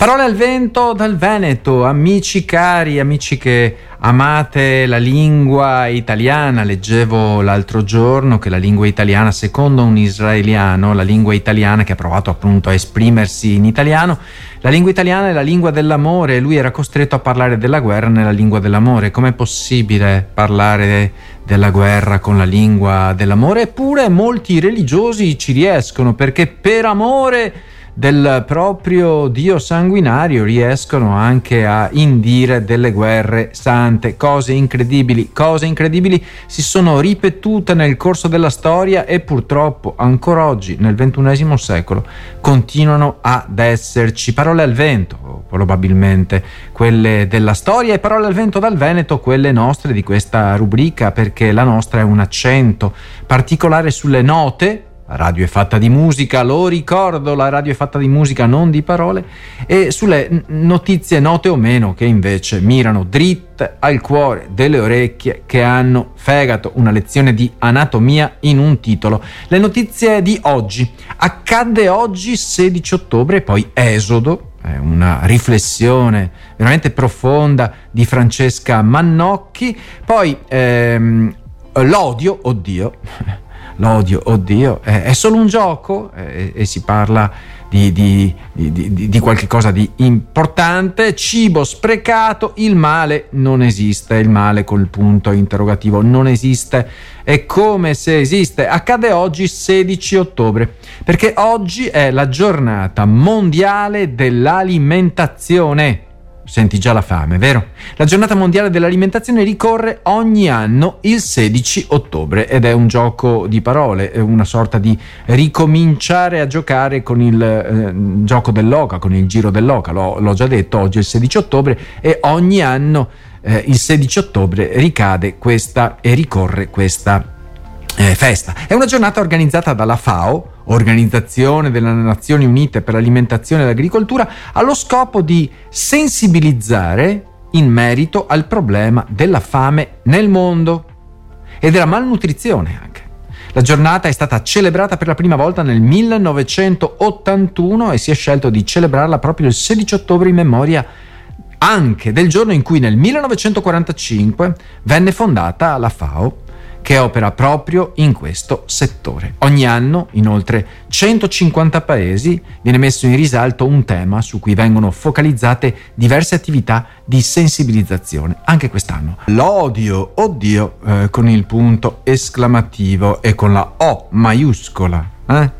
Parole al vento dal Veneto, amici cari, amici che amate la lingua italiana. Leggevo l'altro giorno che la lingua italiana, secondo un israeliano, la lingua italiana che ha provato appunto a esprimersi in italiano, la lingua italiana è la lingua dell'amore e lui era costretto a parlare della guerra nella lingua dell'amore. Com'è possibile parlare della guerra con la lingua dell'amore? Eppure molti religiosi ci riescono perché per amore del proprio Dio sanguinario riescono anche a indire delle guerre sante, cose incredibili, cose incredibili si sono ripetute nel corso della storia e purtroppo ancora oggi nel XXI secolo continuano ad esserci. Parole al vento, probabilmente quelle della storia e parole al vento dal Veneto, quelle nostre di questa rubrica perché la nostra è un accento particolare sulle note la radio è fatta di musica, lo ricordo, la radio è fatta di musica, non di parole, e sulle notizie note o meno che invece mirano dritte al cuore delle orecchie che hanno fegato una lezione di anatomia in un titolo. Le notizie di oggi. Accadde oggi 16 ottobre, poi Esodo, una riflessione veramente profonda di Francesca Mannocchi, poi ehm, l'odio, oddio l'odio, oddio, è, è solo un gioco e, e si parla di, di, di, di qualche cosa di importante, cibo sprecato, il male non esiste, il male col punto interrogativo non esiste, è come se esiste, accade oggi 16 ottobre, perché oggi è la giornata mondiale dell'alimentazione. Senti già la fame, vero? La giornata mondiale dell'alimentazione ricorre ogni anno il 16 ottobre ed è un gioco di parole, è una sorta di ricominciare a giocare con il eh, gioco dell'oca, con il giro dell'oca. L'ho, l'ho, già detto, oggi è il 16 ottobre e ogni anno eh, il 16 ottobre ricade questa e ricorre questa eh, festa. È una giornata organizzata dalla FAO, Organizzazione delle Nazioni Unite per l'Alimentazione e l'Agricoltura, allo scopo di sensibilizzare in merito al problema della fame nel mondo e della malnutrizione anche. La giornata è stata celebrata per la prima volta nel 1981 e si è scelto di celebrarla proprio il 16 ottobre in memoria anche del giorno in cui nel 1945 venne fondata la FAO che opera proprio in questo settore. Ogni anno, in oltre 150 paesi, viene messo in risalto un tema su cui vengono focalizzate diverse attività di sensibilizzazione. Anche quest'anno. L'odio, oddio, eh, con il punto esclamativo e con la O maiuscola. Eh?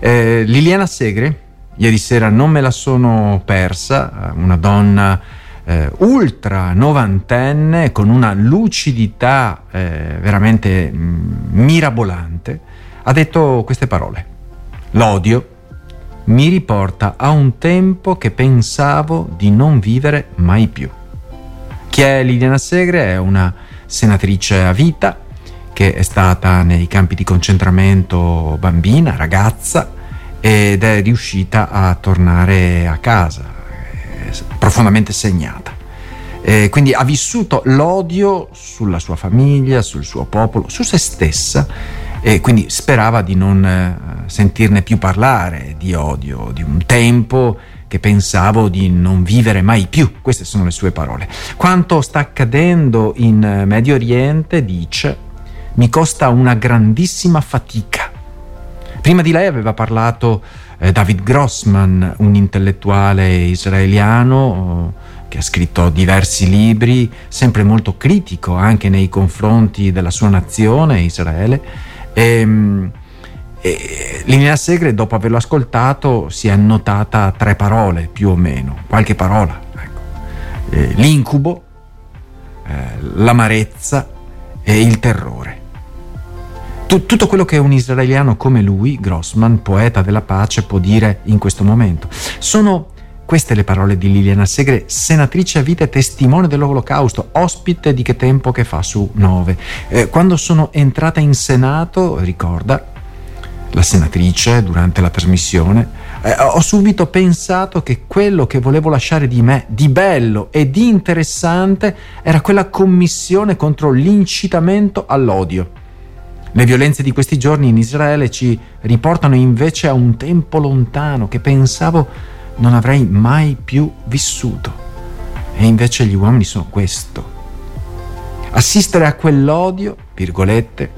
Eh, Liliana Segre, ieri sera non me la sono persa, una donna eh, ultra novantenne con una lucidità eh, veramente mh, mm, mirabolante, ha detto queste parole. L'odio mi riporta a un tempo che pensavo di non vivere mai più. Chi è Liliana Segre? È una senatrice a vita che è stata nei campi di concentramento bambina, ragazza, ed è riuscita a tornare a casa, profondamente segnata. Eh, quindi ha vissuto l'odio sulla sua famiglia, sul suo popolo, su se stessa e quindi sperava di non eh, sentirne più parlare di odio, di un tempo che pensavo di non vivere mai più. Queste sono le sue parole. Quanto sta accadendo in Medio Oriente, dice, mi costa una grandissima fatica. Prima di lei aveva parlato eh, David Grossman, un intellettuale israeliano eh, che ha scritto diversi libri, sempre molto critico anche nei confronti della sua nazione, Israele. E, e Linea Segre, dopo averlo ascoltato, si è annotata tre parole più o meno, qualche parola. Ecco. Eh, l'incubo, eh, l'amarezza e il terrore tutto quello che un israeliano come lui, Grossman, poeta della pace, può dire in questo momento. Sono queste le parole di Liliana Segre, senatrice a vita e testimone dell'Olocausto, ospite di che tempo che fa su 9. Eh, quando sono entrata in Senato, ricorda la senatrice durante la trasmissione, eh, ho subito pensato che quello che volevo lasciare di me, di bello e di interessante, era quella commissione contro l'incitamento all'odio le violenze di questi giorni in Israele ci riportano invece a un tempo lontano che pensavo non avrei mai più vissuto. E invece gli uomini sono questo. Assistere a quell'odio, virgolette,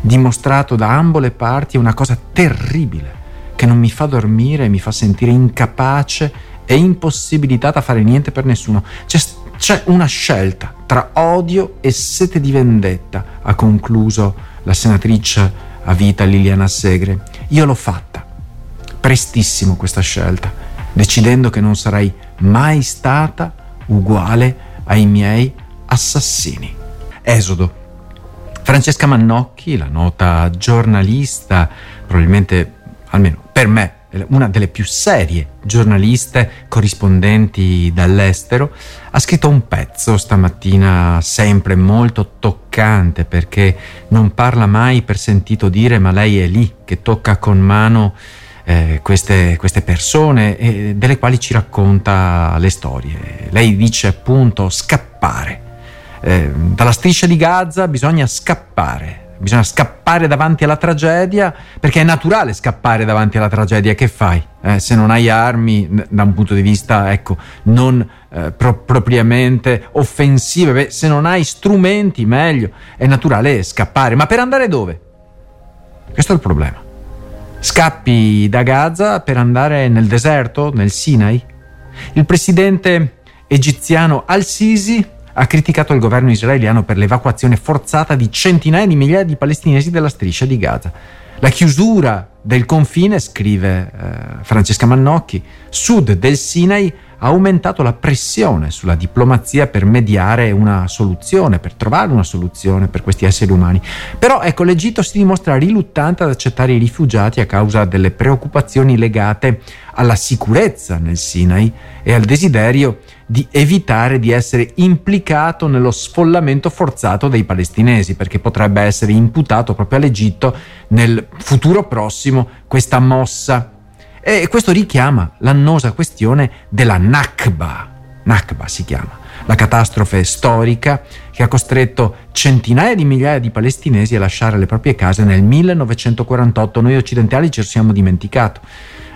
dimostrato da ambo le parti è una cosa terribile che non mi fa dormire e mi fa sentire incapace e impossibilitata a fare niente per nessuno. C'è, c'è una scelta tra odio e sete di vendetta, ha concluso la senatrice a vita Liliana Segre. Io l'ho fatta, prestissimo questa scelta, decidendo che non sarei mai stata uguale ai miei assassini. Esodo. Francesca Mannocchi, la nota giornalista, probabilmente, almeno per me, una delle più serie giornaliste corrispondenti dall'estero, ha scritto un pezzo stamattina sempre molto toccante perché non parla mai per sentito dire, ma lei è lì che tocca con mano eh, queste, queste, persone eh, delle quali ci racconta le storie. Lei dice appunto scappare. Eh, dalla striscia di Gaza bisogna scappare bisogna scappare davanti alla tragedia, perché è naturale scappare davanti alla tragedia, che fai? Eh, se non hai armi da un punto di vista, ecco, non eh, pro- propriamente offensive, beh, se non hai strumenti, meglio, è naturale scappare, ma per andare dove? Questo è il problema. Scappi da Gaza per andare nel deserto, nel Sinai? Il presidente egiziano Al-Sisi ha criticato il governo israeliano per l'evacuazione forzata di centinaia di migliaia di palestinesi dalla striscia di Gaza. La chiusura del confine, scrive eh, Francesca Mannocchi, sud del Sinai ha aumentato la pressione sulla diplomazia per mediare una soluzione, per trovare una soluzione per questi esseri umani. Però ecco, l'Egitto si dimostra riluttante ad accettare i rifugiati a causa delle preoccupazioni legate alla sicurezza nel Sinai e al desiderio di evitare di essere implicato nello sfollamento forzato dei palestinesi, perché potrebbe essere imputato proprio all'Egitto nel futuro prossimo questa mossa e questo richiama l'annosa questione della Nakba. Nakba si chiama, la catastrofe storica che ha costretto centinaia di migliaia di palestinesi a lasciare le proprie case nel 1948. Noi occidentali ci siamo dimenticato.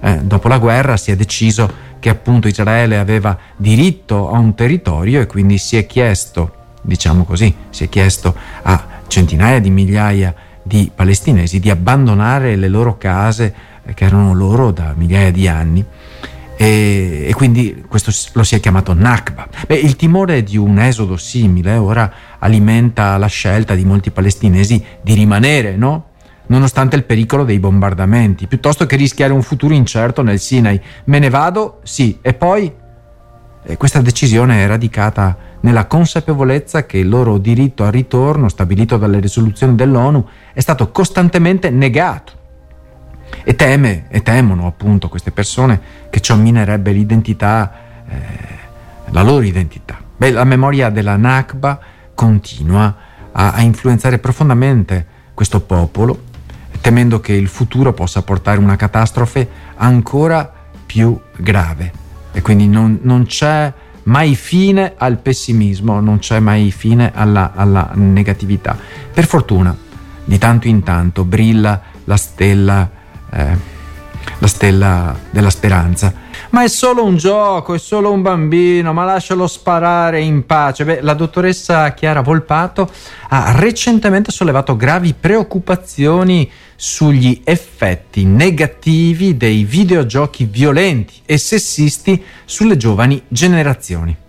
Eh, dopo la guerra si è deciso che appunto Israele aveva diritto a un territorio e quindi si è chiesto, diciamo così, si è chiesto a centinaia di migliaia di palestinesi di abbandonare le loro case che erano loro da migliaia di anni. E, e, quindi questo lo si è chiamato Nakba. Beh, il timore di un esodo simile ora alimenta la scelta di molti palestinesi di rimanere, no? nonostante il pericolo dei bombardamenti, piuttosto che rischiare un futuro incerto nel Sinai. Me ne vado? Sì, e poi? E questa decisione è radicata nella consapevolezza che il loro diritto al ritorno, stabilito dalle risoluzioni dell'ONU, è stato costantemente negato e teme e temono appunto queste persone che ciò minerebbe l'identità, eh, la loro identità. Beh, la memoria della Nakba continua a, a influenzare profondamente questo popolo, temendo che il futuro possa portare una catastrofe ancora più grave. E quindi non, non c'è mai fine al pessimismo, non c'è mai fine alla, alla negatività. Per fortuna, di tanto in tanto brilla la stella eh, la stella della speranza. Ma è solo un gioco, è solo un bambino, ma lascialo sparare in pace. Beh, la dottoressa Chiara Volpato ha recentemente sollevato gravi preoccupazioni sugli effetti negativi dei videogiochi violenti e sessisti sulle giovani generazioni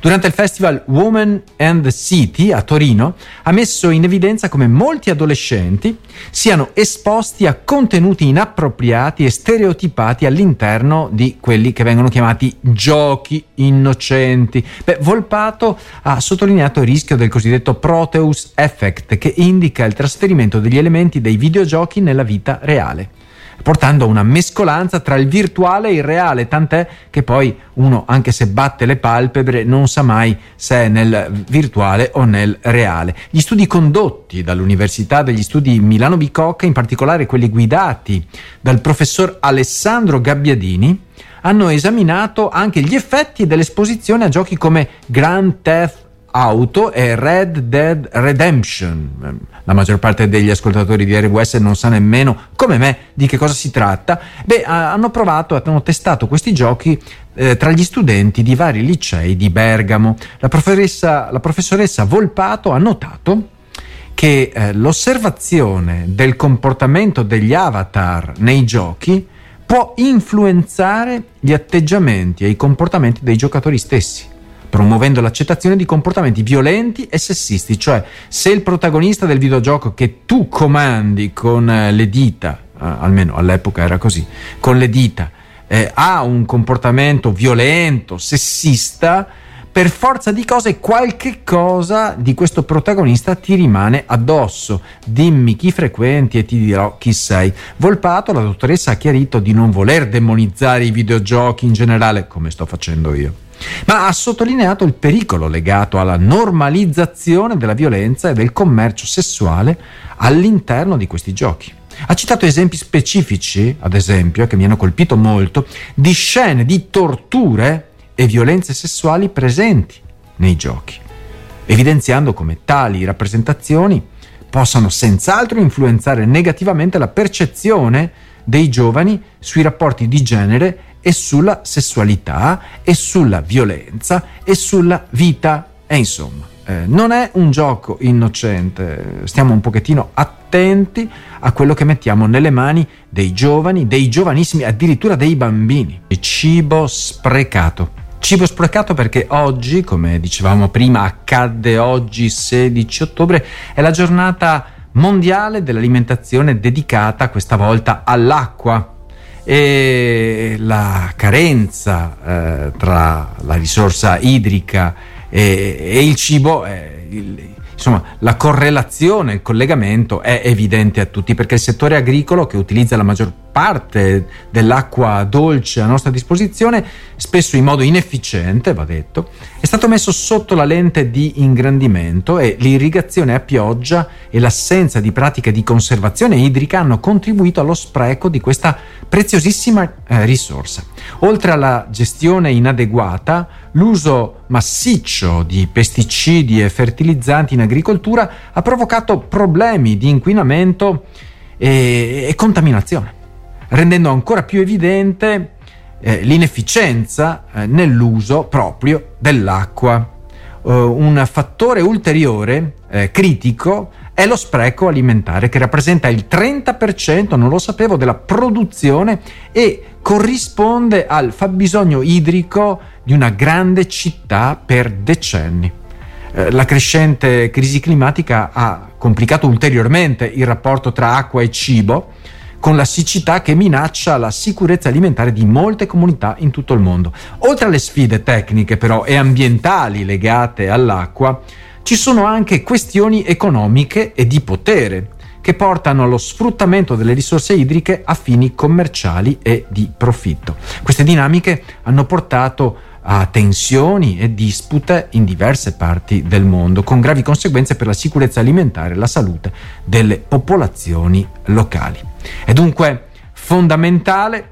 durante il festival Woman and the City a Torino, ha messo in evidenza come molti adolescenti siano esposti a contenuti inappropriati e stereotipati all'interno di quelli che vengono chiamati giochi innocenti. Beh, Volpato ha sottolineato il rischio del cosiddetto Proteus Effect, che indica il trasferimento degli elementi dei videogiochi nella vita reale portando a una mescolanza tra il virtuale e il reale, tant'è che poi uno, anche se batte le palpebre, non sa mai se è nel virtuale o nel reale. Gli studi condotti dall'Università degli Studi Milano Bicocca, in particolare quelli guidati dal professor Alessandro Gabbiadini, hanno esaminato anche gli effetti dell'esposizione a giochi come Grand Theft auto è Red Dead Redemption. La maggior parte degli ascoltatori di RWS non sa nemmeno, come me, di che cosa si tratta. Beh, hanno provato, hanno testato questi giochi eh, tra gli studenti di vari licei di Bergamo. La professoressa, la professoressa Volpato ha notato che eh, l'osservazione del comportamento degli avatar nei giochi può influenzare gli atteggiamenti e i comportamenti dei giocatori stessi promuovendo l'accettazione di comportamenti violenti e sessisti, cioè se il protagonista del videogioco che tu comandi con eh, le dita, eh, almeno all'epoca era così, con le dita, eh, ha un comportamento violento, sessista, per forza di cose qualche cosa di questo protagonista ti rimane addosso. Dimmi chi frequenti e ti dirò chi sei. Volpato, la dottoressa ha chiarito di non voler demonizzare i videogiochi in generale, come sto facendo io ma ha sottolineato il pericolo legato alla normalizzazione della violenza e del commercio sessuale all'interno di questi giochi. Ha citato esempi specifici, ad esempio, che mi hanno colpito molto, di scene di torture e violenze sessuali presenti nei giochi, evidenziando come tali rappresentazioni possano senz'altro influenzare negativamente la percezione dei giovani sui rapporti di genere e sulla sessualità e sulla violenza e sulla vita e insomma eh, non è un gioco innocente, stiamo un pochettino attenti a quello che mettiamo nelle mani dei giovani, dei giovanissimi, addirittura dei bambini. Cibo sprecato. Cibo sprecato perché oggi, come dicevamo prima, accadde oggi 16 ottobre, è la giornata mondiale dell'alimentazione dedicata questa volta all'acqua. E la carenza eh, tra la risorsa idrica e, e il cibo, eh, il, insomma la correlazione, il collegamento è evidente a tutti perché il settore agricolo che utilizza la maggior parte dell'acqua dolce a nostra disposizione, spesso in modo inefficiente, va detto, è stato messo sotto la lente di ingrandimento e l'irrigazione a pioggia e l'assenza di pratiche di conservazione idrica hanno contribuito allo spreco di questa preziosissima eh, risorsa. Oltre alla gestione inadeguata, l'uso massiccio di pesticidi e fertilizzanti in agricoltura ha provocato problemi di inquinamento e, e contaminazione rendendo ancora più evidente eh, l'inefficienza eh, nell'uso proprio dell'acqua. Uh, un fattore ulteriore eh, critico è lo spreco alimentare che rappresenta il 30%, non lo sapevo, della produzione e corrisponde al fabbisogno idrico di una grande città per decenni. Eh, la crescente crisi climatica ha complicato ulteriormente il rapporto tra acqua e cibo, con la siccità che minaccia la sicurezza alimentare di molte comunità in tutto il mondo. Oltre alle sfide tecniche però e ambientali legate all'acqua, ci sono anche questioni economiche e di potere che portano allo sfruttamento delle risorse idriche a fini commerciali e di profitto. Queste dinamiche hanno portato a tensioni e dispute in diverse parti del mondo, con gravi conseguenze per la sicurezza alimentare e la salute delle popolazioni locali. È dunque fondamentale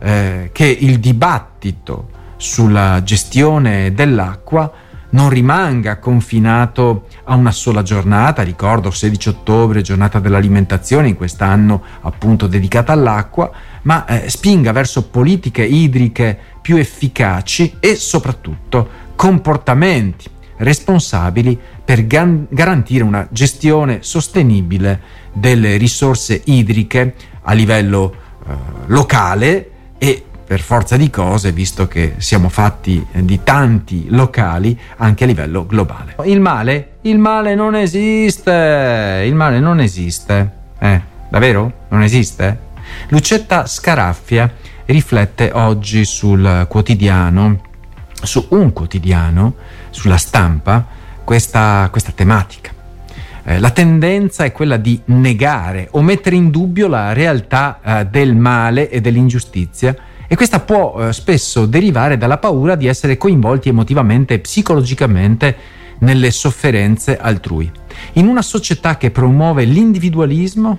eh, che il dibattito sulla gestione dell'acqua non rimanga confinato a una sola giornata, ricordo 16 ottobre, giornata dell'alimentazione, in quest'anno appunto dedicata all'acqua, ma eh, spinga verso politiche idriche più efficaci e soprattutto comportamenti responsabili per gan- garantire una gestione sostenibile delle risorse idriche a livello eh, locale e per forza di cose, visto che siamo fatti di tanti locali, anche a livello globale. Il male? Il male non esiste! Il male non esiste. Eh, davvero? Non esiste? Lucetta Scaraffia riflette oggi sul quotidiano, su un quotidiano, sulla stampa, questa, questa tematica. Eh, la tendenza è quella di negare o mettere in dubbio la realtà eh, del male e dell'ingiustizia e questa può eh, spesso derivare dalla paura di essere coinvolti emotivamente e psicologicamente nelle sofferenze altrui. In una società che promuove l'individualismo,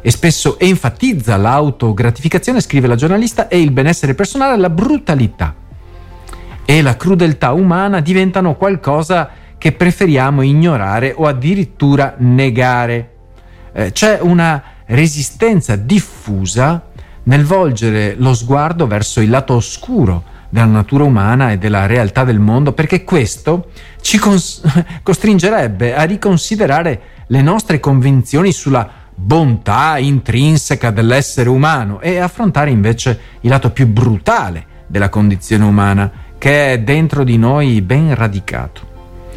e spesso enfatizza l'autogratificazione, scrive la giornalista, e il benessere personale, la brutalità e la crudeltà umana diventano qualcosa che preferiamo ignorare o addirittura negare. Eh, c'è una resistenza diffusa nel volgere lo sguardo verso il lato oscuro della natura umana e della realtà del mondo, perché questo ci cons- costringerebbe a riconsiderare le nostre convinzioni sulla bontà intrinseca dell'essere umano e affrontare invece il lato più brutale della condizione umana, che è dentro di noi ben radicato.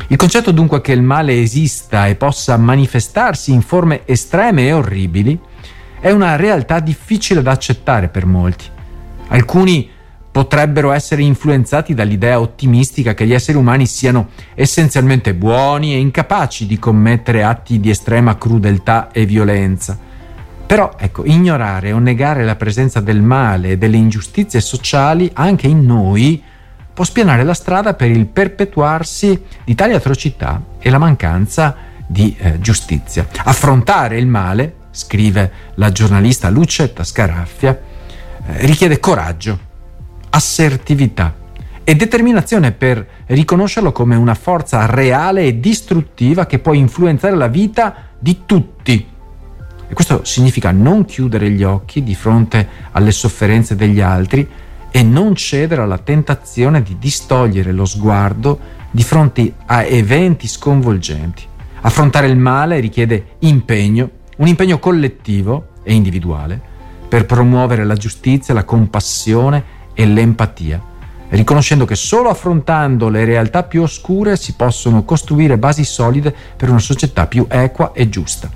Il concetto dunque che il male esista e possa manifestarsi in forme estreme e orribili è una realtà difficile da accettare per molti. Alcuni potrebbero essere influenzati dall'idea ottimistica che gli esseri umani siano essenzialmente buoni e incapaci di commettere atti di estrema crudeltà e violenza. Però, ecco, ignorare o negare la presenza del male e delle ingiustizie sociali anche in noi può spianare la strada per il perpetuarsi di tali atrocità e la mancanza di eh, giustizia. Affrontare il male scrive la giornalista Lucetta Scaraffia, eh, richiede coraggio, assertività e determinazione per riconoscerlo come una forza reale e distruttiva che può influenzare la vita di tutti. E questo significa non chiudere gli occhi di fronte alle sofferenze degli altri e non cedere alla tentazione di distogliere lo sguardo di fronte a eventi sconvolgenti. Affrontare il male richiede impegno, un impegno collettivo e individuale per promuovere la giustizia, la compassione e l'empatia, riconoscendo che solo affrontando le realtà più oscure si possono costruire basi solide per una società più equa e giusta.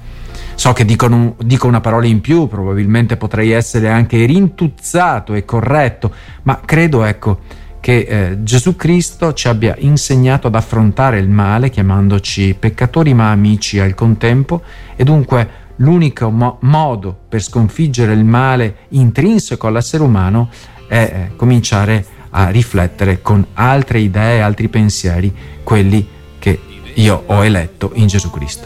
So che dicono, dico una parola in più, probabilmente potrei essere anche rintuzzato e corretto, ma credo ecco che eh, Gesù Cristo ci abbia insegnato ad affrontare il male chiamandoci peccatori ma amici al contempo e dunque l'unico mo- modo per sconfiggere il male intrinseco all'essere umano è eh, cominciare a riflettere con altre idee, altri pensieri, quelli che io ho eletto in Gesù Cristo.